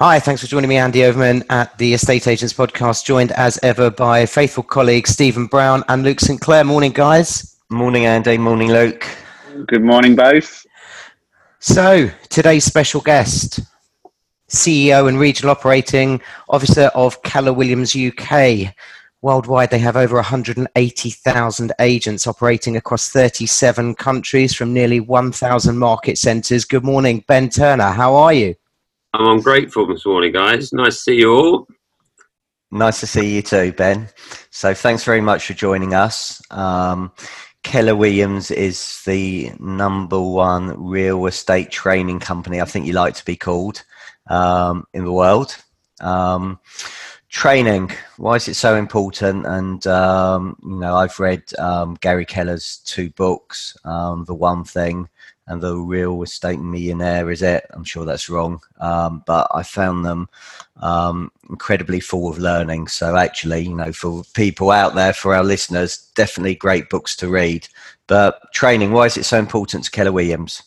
Hi, thanks for joining me, Andy Overman, at the Estate Agents Podcast, joined as ever by faithful colleagues Stephen Brown and Luke St Clair. Morning, guys. Morning, Andy. Morning, Luke. Good morning, both. So, today's special guest, CEO and Regional Operating Officer of Keller Williams UK. Worldwide, they have over 180,000 agents operating across 37 countries from nearly 1,000 market centres. Good morning, Ben Turner. How are you? I'm grateful this morning, guys. Nice to see you all. Nice to see you too, Ben. So, thanks very much for joining us. Um, Keller Williams is the number one real estate training company, I think you like to be called, um, in the world. Um, training, why is it so important? And, um, you know, I've read um, Gary Keller's two books, um, The One Thing and the real estate millionaire is it? I'm sure that's wrong um, but i found them um, incredibly full of learning. So actually you know for people out there for our listeners definitely great books to read. But training why is it so important to keller williams?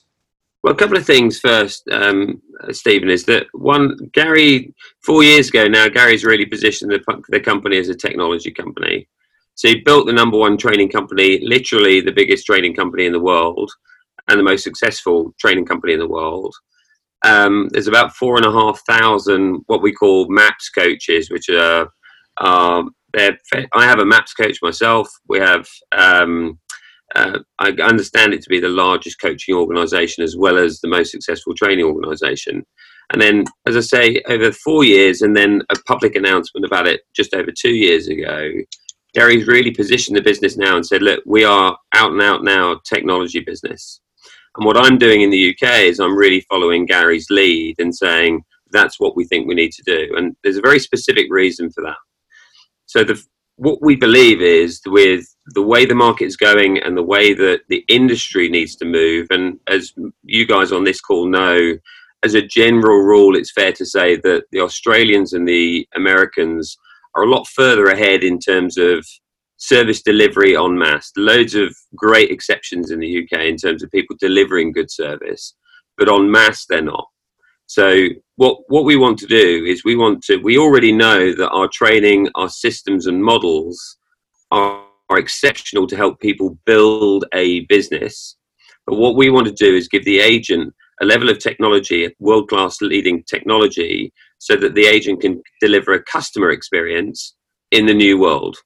Well a couple of things first um, stephen is that one gary four years ago now gary's really positioned the, the company as a technology company. So he built the number one training company literally the biggest training company in the world and the most successful training company in the world. Um, there's about four and a half thousand what we call MAPS coaches, which are I have a MAPS coach myself. We have um, uh, I understand it to be the largest coaching organisation as well as the most successful training organisation. And then, as I say, over four years, and then a public announcement about it just over two years ago, Gary's really positioned the business now and said, "Look, we are out and out now technology business." And what I'm doing in the UK is I'm really following Gary's lead and saying that's what we think we need to do. And there's a very specific reason for that. So the what we believe is with the way the market is going and the way that the industry needs to move, and as you guys on this call know, as a general rule, it's fair to say that the Australians and the Americans are a lot further ahead in terms of service delivery en masse. Loads of great exceptions in the UK in terms of people delivering good service, but en masse they're not. So what what we want to do is we want to we already know that our training, our systems and models are, are exceptional to help people build a business. But what we want to do is give the agent a level of technology, world class leading technology, so that the agent can deliver a customer experience in the new world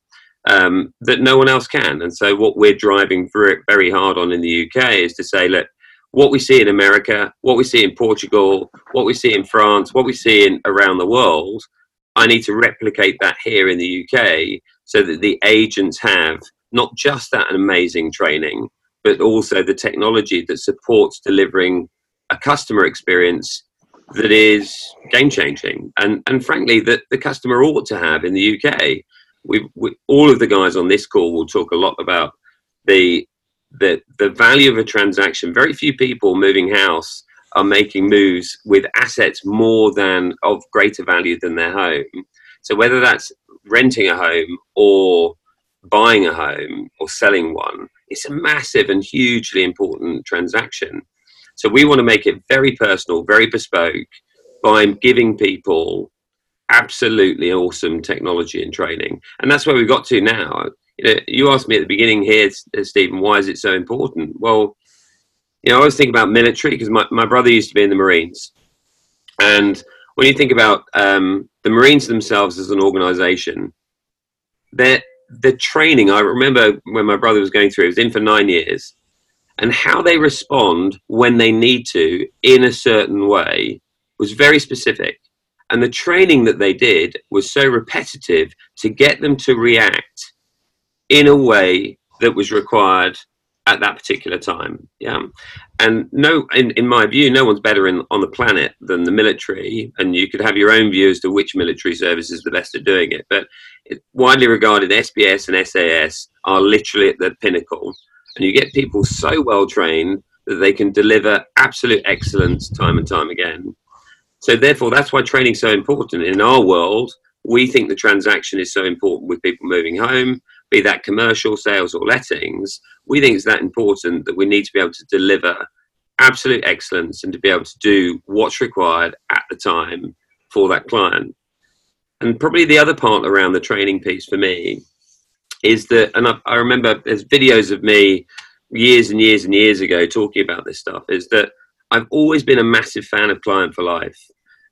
um, that no one else can. And so, what we're driving very hard on in the UK is to say, look, what we see in America, what we see in Portugal, what we see in France, what we see in around the world, I need to replicate that here in the UK so that the agents have not just that amazing training, but also the technology that supports delivering a customer experience that is game changing and, and frankly that the customer ought to have in the UK we, we, all of the guys on this call will talk a lot about the the the value of a transaction. Very few people moving house are making moves with assets more than of greater value than their home. So whether that's renting a home or buying a home or selling one, it's a massive and hugely important transaction. So we want to make it very personal, very bespoke by giving people absolutely awesome technology and training, and that's where we got to now. You know, you asked me at the beginning here, uh, Stephen, why is it so important? Well, you know, I always think about military because my, my brother used to be in the Marines, and when you think about um, the Marines themselves as an organization, their the training. I remember when my brother was going through; it was in for nine years, and how they respond when they need to in a certain way was very specific. And the training that they did was so repetitive to get them to react in a way that was required at that particular time. Yeah. And no, in, in my view, no one's better in, on the planet than the military. And you could have your own view as to which military service is the best at doing it. But it, widely regarded, SBS and SAS are literally at the pinnacle. And you get people so well trained that they can deliver absolute excellence time and time again. So therefore, that's why training is so important. In our world, we think the transaction is so important with people moving home, be that commercial, sales, or lettings. We think it's that important that we need to be able to deliver absolute excellence and to be able to do what's required at the time for that client. And probably the other part around the training piece for me is that, and I, I remember there's videos of me years and years and years ago talking about this stuff, is that I've always been a massive fan of client for life.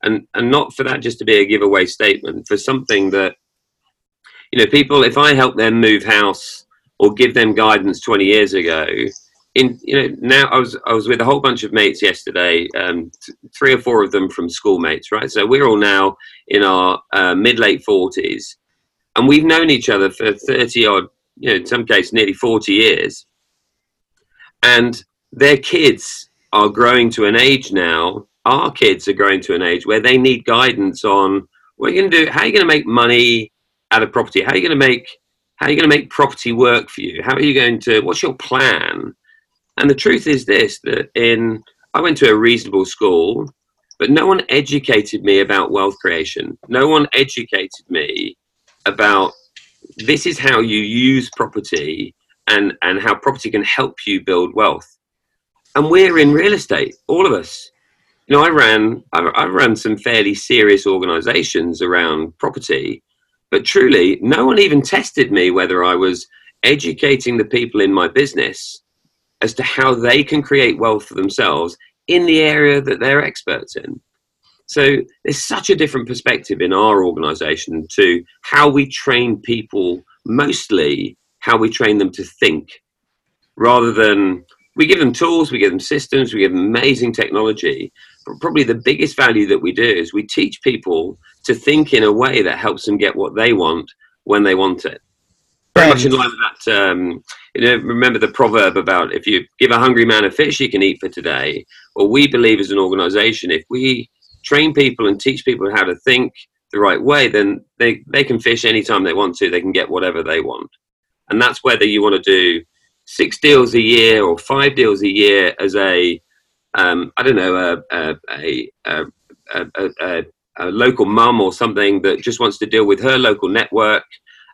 And, and not for that just to be a giveaway statement, for something that, you know, people, if I help them move house or give them guidance 20 years ago, in you know now I was I was with a whole bunch of mates yesterday, um, th- three or four of them from schoolmates, right? So we're all now in our uh, mid late forties, and we've known each other for thirty odd, you know, in some cases nearly forty years, and their kids are growing to an age now. Our kids are growing to an age where they need guidance on what are you going to do, how are you going to make money out of property, how are you going to make how are you going to make property work for you? How are you going to? What's your plan? And the truth is this: that in I went to a reasonable school, but no one educated me about wealth creation. No one educated me about this is how you use property and and how property can help you build wealth. And we're in real estate, all of us. You know, I ran I, I ran some fairly serious organisations around property, but truly, no one even tested me whether I was educating the people in my business as to how they can create wealth for themselves in the area that they're experts in. So there's such a different perspective in our organization to how we train people, mostly how we train them to think, rather than we give them tools, we give them systems, we give them amazing technology. Probably the biggest value that we do is we teach people to think in a way that helps them get what they want when they want it. Very much in line with that. Um, you know, remember the proverb about if you give a hungry man a fish, he can eat for today. Well, we believe as an organization, if we train people and teach people how to think the right way, then they, they can fish anytime they want to. They can get whatever they want. And that's whether you want to do six deals a year or five deals a year as a, um, I don't know, a, a, a, a, a local mum or something that just wants to deal with her local network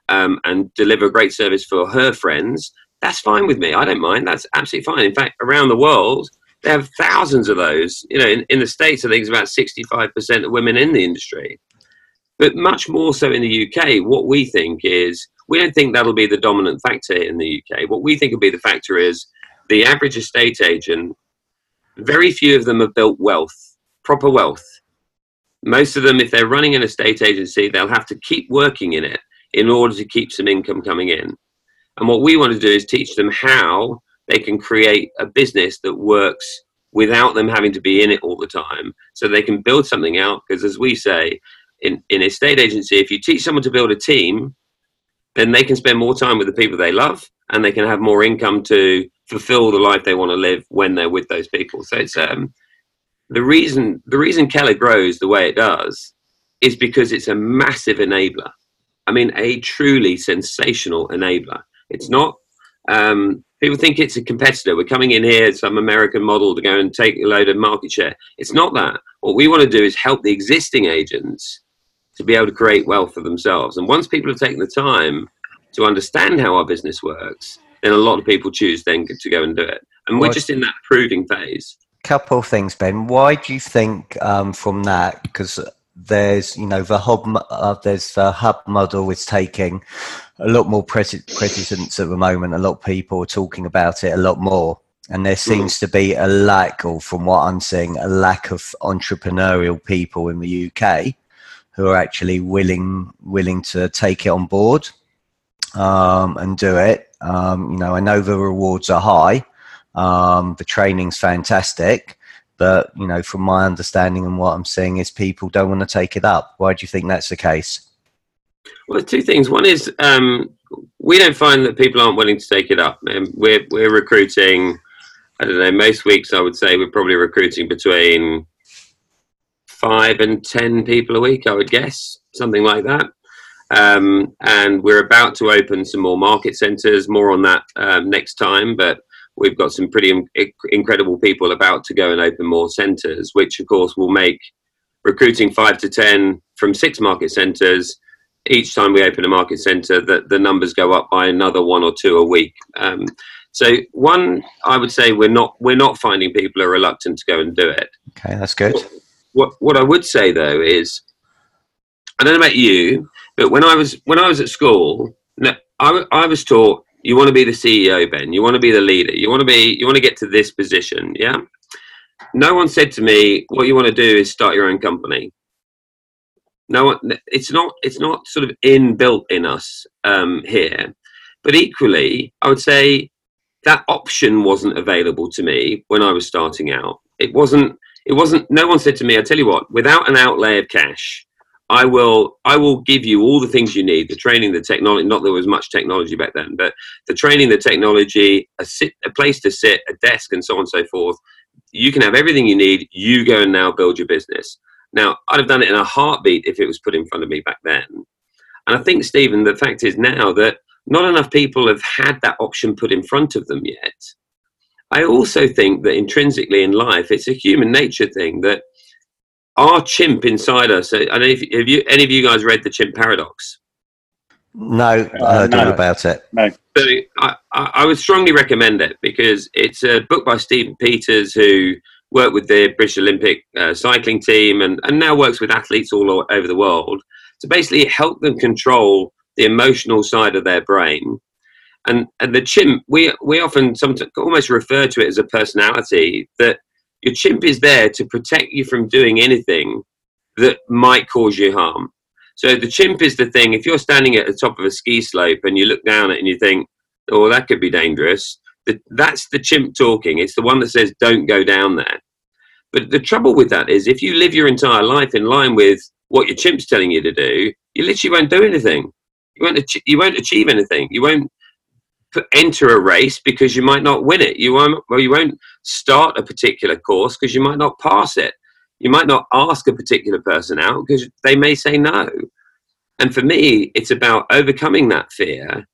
um, and deliver great service for her friends that's fine with me. I don't mind. That's absolutely fine. In fact, around the world, they have thousands of those. You know, in, in the States, I think it's about 65% of women in the industry. But much more so in the UK, what we think is we don't think that'll be the dominant factor in the UK. What we think will be the factor is the average estate agent, very few of them have built wealth, proper wealth. Most of them, if they're running an estate agency, they'll have to keep working in it in order to keep some income coming in. And what we want to do is teach them how they can create a business that works without them having to be in it all the time. So they can build something out. Because as we say, in, in a state agency, if you teach someone to build a team, then they can spend more time with the people they love and they can have more income to fulfill the life they want to live when they're with those people. So it's um, the reason the reason Keller grows the way it does is because it's a massive enabler. I mean, a truly sensational enabler. It's not. Um, people think it's a competitor. We're coming in here, some American model to go and take a load of market share. It's not that. What we want to do is help the existing agents to be able to create wealth for themselves. And once people have taken the time to understand how our business works, then a lot of people choose then to go and do it. And we're just in that proving phase. Couple of things, Ben. Why do you think um, from that? Because there's you know the hub uh, there's the hub model is taking a lot more precedence at the moment a lot of people are talking about it a lot more and there mm-hmm. seems to be a lack or from what i'm seeing a lack of entrepreneurial people in the uk who are actually willing willing to take it on board um, and do it um, you know i know the rewards are high um, the training's fantastic but you know, from my understanding and what I'm seeing, is people don't want to take it up. Why do you think that's the case? Well, two things. One is um, we don't find that people aren't willing to take it up. Um, we're we're recruiting. I don't know. Most weeks, I would say we're probably recruiting between five and ten people a week. I would guess something like that. Um, and we're about to open some more market centres. More on that um, next time, but we've got some pretty incredible people about to go and open more centres, which of course will make recruiting five to ten from six market centres. Each time we open a market centre, that the numbers go up by another one or two a week. Um, so one, I would say we're not we're not finding people are reluctant to go and do it. Okay, that's good. What what I would say though is I don't know about you, but when I was when I was at school, I, I was taught you want to be the CEO, Ben. You want to be the leader. You want to be you want to get to this position. Yeah. No one said to me, what you want to do is start your own company. No one. It's not. It's not sort of inbuilt in us um, here. But equally, I would say that option wasn't available to me when I was starting out. It wasn't. It wasn't. No one said to me, "I tell you what, without an outlay of cash, I will I will give you all the things you need, the training, the technology. Not there was much technology back then, but the training, the technology, a sit, a place to sit, a desk, and so on and so forth. You can have everything you need. You go and now build your business. Now, I'd have done it in a heartbeat if it was put in front of me back then. And I think, Stephen, the fact is now that not enough people have had that option put in front of them yet. I also think that intrinsically in life, it's a human nature thing that our chimp inside us. I don't know if have you any of you guys read the Chimp Paradox? No, I heard uh, no. all about it. No. So I, I would strongly recommend it because it's a book by Stephen Peters who worked with the British Olympic uh, cycling team and, and now works with athletes all over the world to basically help them control the emotional side of their brain. And, and the chimp, we, we often sometimes almost refer to it as a personality that your chimp is there to protect you from doing anything that might cause you harm. So the chimp is the thing. If you're standing at the top of a ski slope and you look down it and you think, "Oh, that could be dangerous," that's the chimp talking. It's the one that says, "Don't go down there." But the trouble with that is, if you live your entire life in line with what your chimp's telling you to do, you literally won't do anything. You won't. you won't achieve anything. You won't enter a race because you might not win it. You won't, well, you won't start a particular course because you might not pass it. You might not ask a particular person out because they may say no. And for me, it's about overcoming that fear.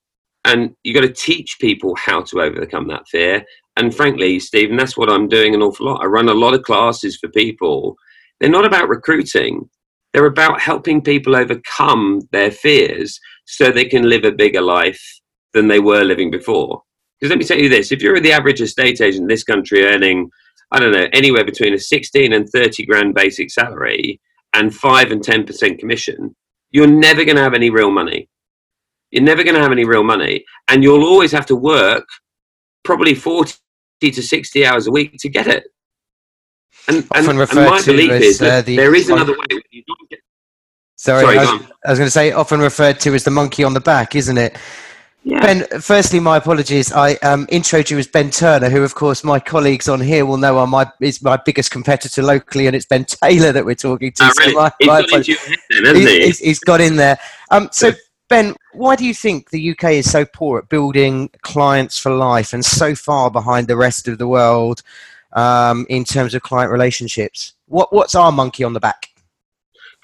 And you've got to teach people how to overcome that fear. And frankly, Stephen, that's what I'm doing an awful lot. I run a lot of classes for people. They're not about recruiting. They're about helping people overcome their fears so they can live a bigger life than they were living before. Because let me tell you this if you're the average estate agent in this country earning, I don't know, anywhere between a 16 and 30 grand basic salary and 5 and 10% commission, you're never going to have any real money. You're never going to have any real money. And you'll always have to work probably 40 to 60 hours a week to get it. And, and, and my belief as, is that uh, the, there is another way. Sorry, Sorry I was, was going to say often referred to as the monkey on the back, isn't it? Yeah. Ben, firstly, my apologies. I um, introed you as Ben Turner, who, of course, my colleagues on here will know are my is my biggest competitor locally, and it's Ben Taylor that we're talking to. Oh, really? so my, he's, my got then, he's, he? he's, he's got in there. Um, so, Ben, why do you think the UK is so poor at building clients for life and so far behind the rest of the world um, in terms of client relationships? What, what's our monkey on the back?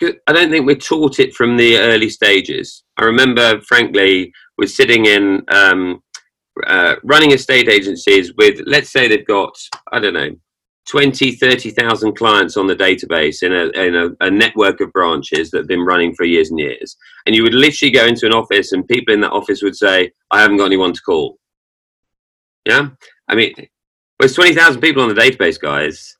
I don't think we're taught it from the early stages. I remember, frankly, was sitting in um, uh, running estate agencies with, let's say they've got, I don't know, 20, 30,000 clients on the database in, a, in a, a, network of branches that have been running for years and years. And you would literally go into an office and people in that office would say, I haven't got anyone to call. Yeah? I mean, there's 20,000 people on the database, guys.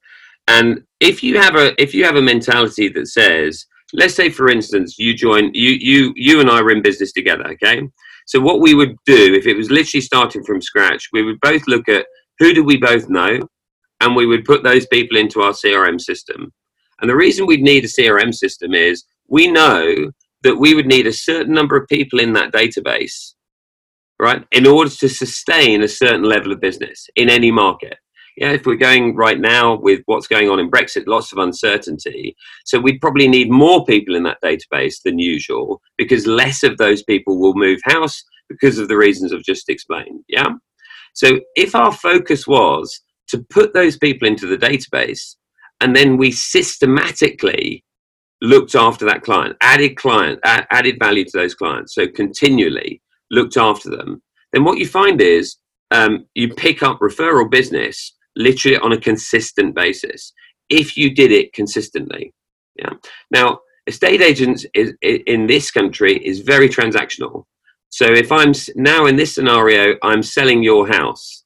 And if you have a if you have a mentality that says, let's say for instance, you join you you you and I are in business together, okay? So what we would do if it was literally starting from scratch, we would both look at who do we both know, and we would put those people into our CRM system. And the reason we'd need a CRM system is we know that we would need a certain number of people in that database, right, in order to sustain a certain level of business in any market. Yeah, if we're going right now with what's going on in Brexit, lots of uncertainty. So we'd probably need more people in that database than usual because less of those people will move house because of the reasons I've just explained. Yeah. So if our focus was to put those people into the database and then we systematically looked after that client, added client, added value to those clients, so continually looked after them, then what you find is um, you pick up referral business literally on a consistent basis if you did it consistently yeah? Now estate agents is, in this country is very transactional. So if i'm now in this scenario i'm selling your house.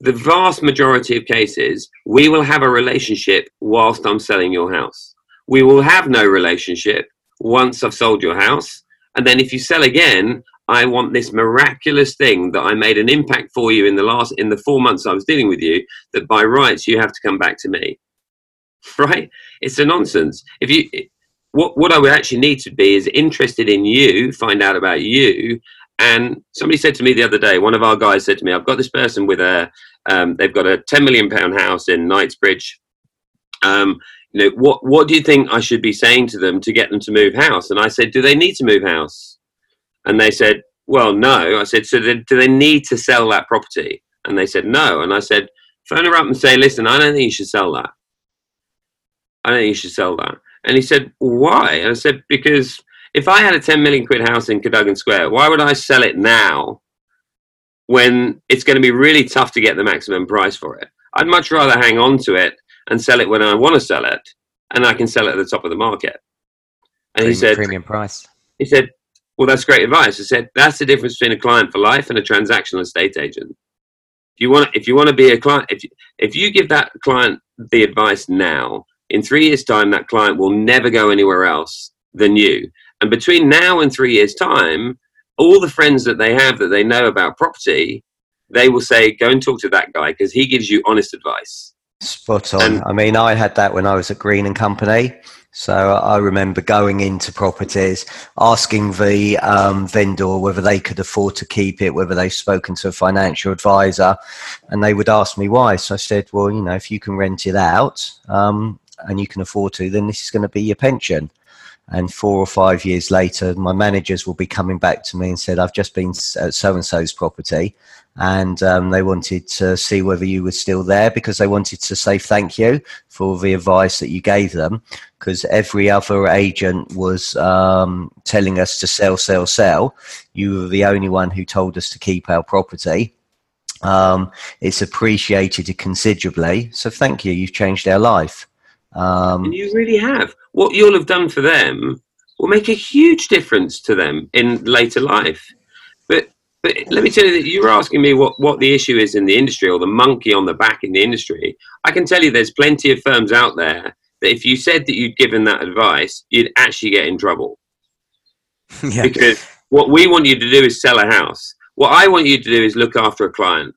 The vast majority of cases we will have a relationship whilst i'm selling your house. We will have no relationship once I've sold your house. And then if you sell again, I want this miraculous thing that I made an impact for you in the last in the four months I was dealing with you. That by rights you have to come back to me, right? It's a nonsense. If you what what I would actually need to be is interested in you, find out about you. And somebody said to me the other day, one of our guys said to me, "I've got this person with a um, they've got a ten million pound house in Knightsbridge. Um, you know what what do you think I should be saying to them to get them to move house?" And I said, "Do they need to move house?" And they said, well, no. I said, so do they need to sell that property? And they said, no. And I said, phone her up and say, listen, I don't think you should sell that. I don't think you should sell that. And he said, why? And I said, because if I had a 10 million quid house in Cadogan Square, why would I sell it now when it's going to be really tough to get the maximum price for it? I'd much rather hang on to it and sell it when I want to sell it, and I can sell it at the top of the market. And premium, he said, premium price. He said, well, that's great advice. I said that's the difference between a client for life and a transactional estate agent. If you want, if you want to be a client, if you, if you give that client the advice now, in three years' time, that client will never go anywhere else than you. And between now and three years' time, all the friends that they have that they know about property, they will say, "Go and talk to that guy because he gives you honest advice." Spot on. And, I mean, I had that when I was at Green and Company. So I remember going into properties, asking the um, vendor whether they could afford to keep it, whether they've spoken to a financial advisor, and they would ask me why. So I said, well, you know, if you can rent it out um, and you can afford to, then this is going to be your pension. And four or five years later, my managers will be coming back to me and said, I've just been at so and so's property and um, they wanted to see whether you were still there because they wanted to say thank you for the advice that you gave them because every other agent was um, telling us to sell, sell, sell. You were the only one who told us to keep our property. Um, it's appreciated considerably. So thank you. You've changed our life. Um, and you really have. What you'll have done for them will make a huge difference to them in later life. But but let me tell you that you were asking me what, what the issue is in the industry or the monkey on the back in the industry. I can tell you there's plenty of firms out there that if you said that you'd given that advice, you'd actually get in trouble. yeah. Because what we want you to do is sell a house. What I want you to do is look after a client.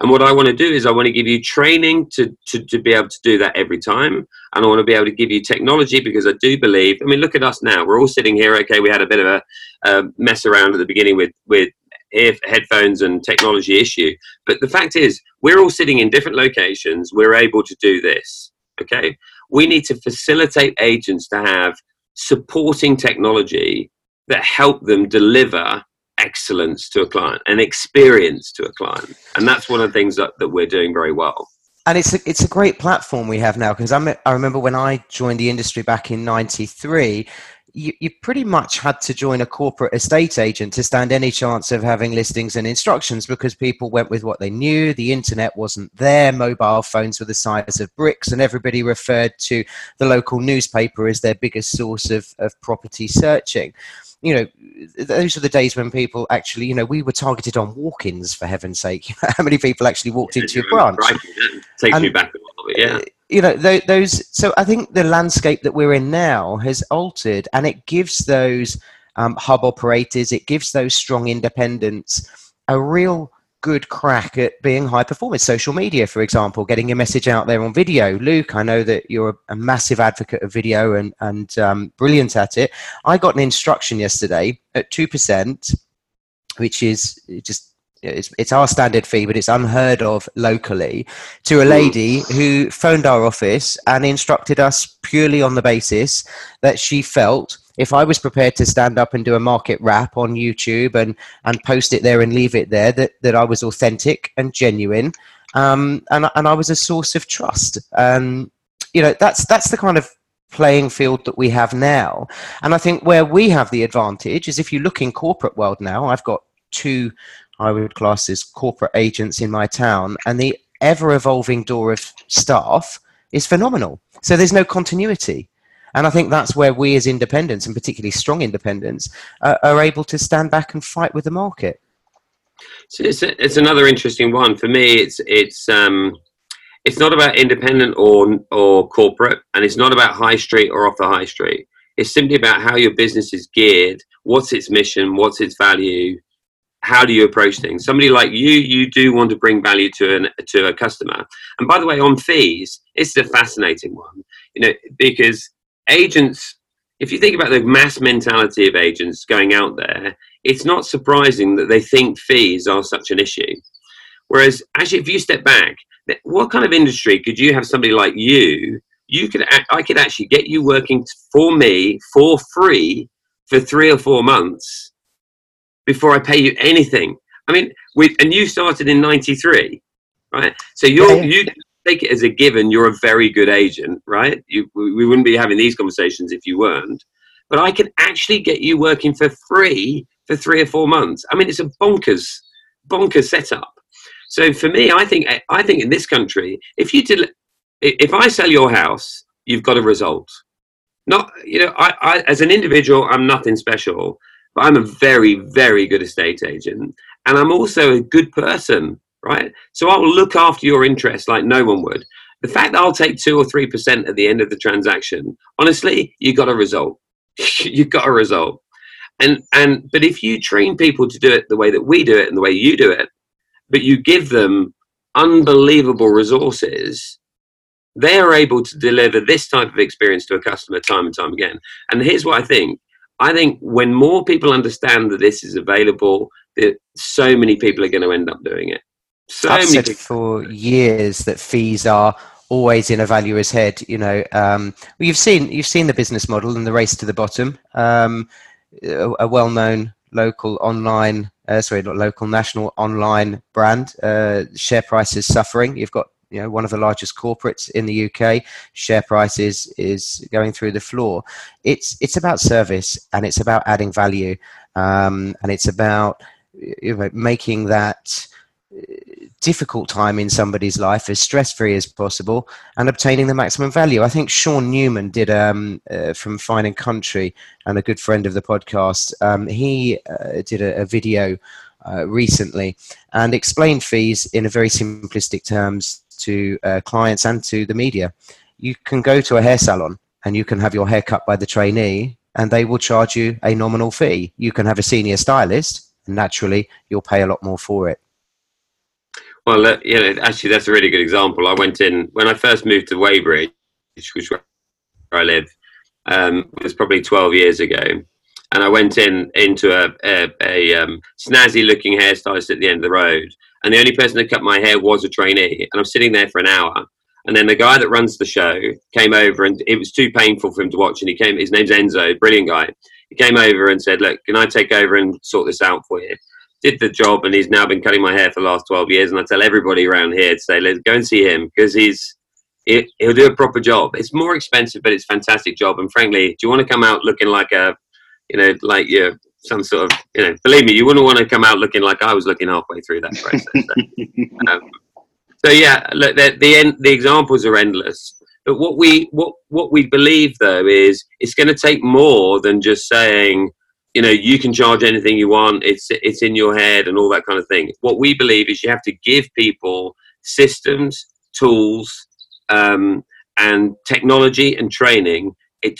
And what I want to do is I want to give you training to, to, to be able to do that every time. And I want to be able to give you technology because I do believe, I mean, look at us now. We're all sitting here. Okay, we had a bit of a mess around at the beginning with, with ear, headphones and technology issue. But the fact is, we're all sitting in different locations. We're able to do this. Okay. We need to facilitate agents to have supporting technology that help them deliver excellence to a client and experience to a client. And that's one of the things that, that we're doing very well. And it's a, it's a great platform we have now because I remember when I joined the industry back in 93, you, you pretty much had to join a corporate estate agent to stand any chance of having listings and instructions because people went with what they knew. The internet wasn't there. Mobile phones were the size of bricks, and everybody referred to the local newspaper as their biggest source of, of property searching you know, those are the days when people actually, you know, we were targeted on walk-ins for heaven's sake. How many people actually walked into your branch? Right. Takes and, me back a little bit, yeah. Uh, you know those so i think the landscape that we're in now has altered and it gives those um, hub operators it gives those strong independents a real good crack at being high performance social media for example getting your message out there on video. Luke i know that you're a massive advocate of video and, and um, brilliant at it. I got an instruction yesterday at 2% which is just it's, it's our standard fee, but it's unheard of locally, to a lady who phoned our office and instructed us purely on the basis that she felt if I was prepared to stand up and do a market wrap on YouTube and, and post it there and leave it there, that, that I was authentic and genuine. Um, and, and I was a source of trust. And, you know, that's, that's the kind of playing field that we have now. And I think where we have the advantage is if you look in corporate world now, I've got two I would class as corporate agents in my town, and the ever evolving door of staff is phenomenal. So there's no continuity. And I think that's where we as independents, and particularly strong independents, uh, are able to stand back and fight with the market. So it's, it's another interesting one for me. It's it's um, it's not about independent or or corporate, and it's not about high street or off the high street. It's simply about how your business is geared, what's its mission, what's its value, how do you approach things? Somebody like you, you do want to bring value to an to a customer. And by the way, on fees, it's a fascinating one, you know, because agents. If you think about the mass mentality of agents going out there, it's not surprising that they think fees are such an issue. Whereas, actually, if you step back, what kind of industry could you have somebody like you? You could, I could actually get you working for me for free for three or four months before I pay you anything. I mean, with and you started in '93, right? So you yeah, yeah. you take it as a given. You're a very good agent, right? You, we wouldn't be having these conversations if you weren't. But I can actually get you working for free for three or four months. I mean, it's a bonkers, bonkers setup. So for me, I think I think in this country, if you did, if I sell your house, you've got a result. Not you know, I, I as an individual, I'm nothing special, but I'm a very very good estate agent, and I'm also a good person, right? So I'll look after your interests like no one would. The fact that I'll take two or three percent at the end of the transaction, honestly, you got a result. you've got a result. And and but if you train people to do it the way that we do it and the way you do it, but you give them unbelievable resources, they are able to deliver this type of experience to a customer time and time again. And here's what I think. I think when more people understand that this is available, that so many people are going to end up doing it. So I've said for years that fees are always in a valuer's head. You know, um, well, you've seen you've seen the business model and the race to the bottom. Um, a, a well-known local online uh, sorry, not local, national online brand. Uh, share price is suffering. You've got you know one of the largest corporates in the UK. Share price is is going through the floor. It's it's about service and it's about adding value, um, and it's about you know, making that difficult time in somebody's life as stress free as possible and obtaining the maximum value. I think Sean Newman did um, uh, from Fine and Country and a good friend of the podcast. Um, he uh, did a, a video uh, recently and explained fees in a very simplistic terms to uh, clients and to the media. You can go to a hair salon and you can have your hair cut by the trainee and they will charge you a nominal fee. You can have a senior stylist and naturally you'll pay a lot more for it. Well, uh, yeah, actually, that's a really good example. I went in when I first moved to Weybridge, which was where I live. Um, it was probably 12 years ago, and I went in into a, a, a um, snazzy looking hairstylist at the end of the road, and the only person that cut my hair was a trainee, and I'm sitting there for an hour. And then the guy that runs the show came over, and it was too painful for him to watch. And he came. His name's Enzo, brilliant guy. He came over and said, "Look, can I take over and sort this out for you?" Did the job and he's now been cutting my hair for the last 12 years. And I tell everybody around here to say, let's go and see him because he's, he, will do a proper job. It's more expensive, but it's a fantastic job. And frankly, do you want to come out looking like a, you know, like you're some sort of, you know, believe me, you wouldn't want to come out looking like I was looking halfway through that process. so, um, so yeah, look, the, the, end, the examples are endless. But what we what what we believe though is it's going to take more than just saying you know you can charge anything you want it's it's in your head and all that kind of thing. What we believe is you have to give people systems tools um, and technology and training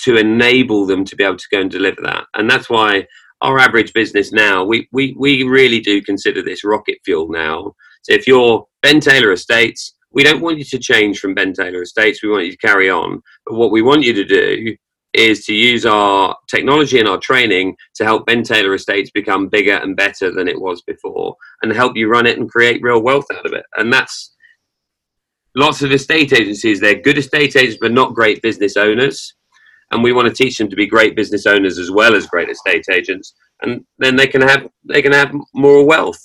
to enable them to be able to go and deliver that. And that's why our average business now we, we, we really do consider this rocket fuel now. So if you're ben taylor estates we don't want you to change from ben taylor estates we want you to carry on. But what we want you to do is to use our technology and our training to help Ben Taylor Estates become bigger and better than it was before and help you run it and create real wealth out of it. And that's lots of estate agencies, they're good estate agents, but not great business owners. And we want to teach them to be great business owners as well as great estate agents. And then they can have they can have more wealth.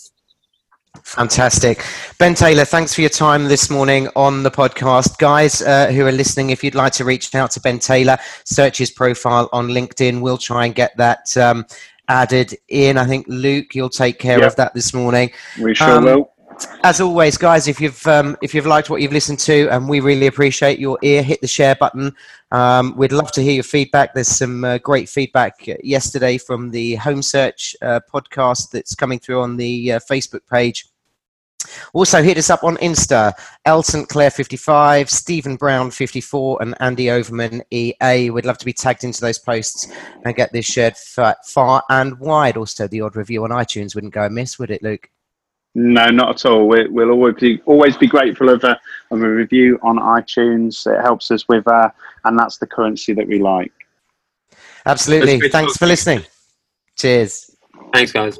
Fantastic. Ben Taylor, thanks for your time this morning on the podcast. Guys uh, who are listening, if you'd like to reach out to Ben Taylor, search his profile on LinkedIn. We'll try and get that um, added in. I think, Luke, you'll take care yep. of that this morning. We sure um, will. As always, guys, if you've um, if you've liked what you've listened to, and we really appreciate your ear, hit the share button. Um, we'd love to hear your feedback. There's some uh, great feedback yesterday from the Home Search uh, podcast that's coming through on the uh, Facebook page Also, hit us up on Insta, L St. Clair 55, Stephen Brown 54, and Andy Overman EA. We'd love to be tagged into those posts and get this shared far and wide. Also, the odd review on iTunes wouldn't go amiss, would it, Luke? No, not at all. We, will always be always be grateful of a, of a review on iTunes. It helps us with, uh, and that's the currency that we like. Absolutely. Thanks for listening. Cheers. Thanks, guys.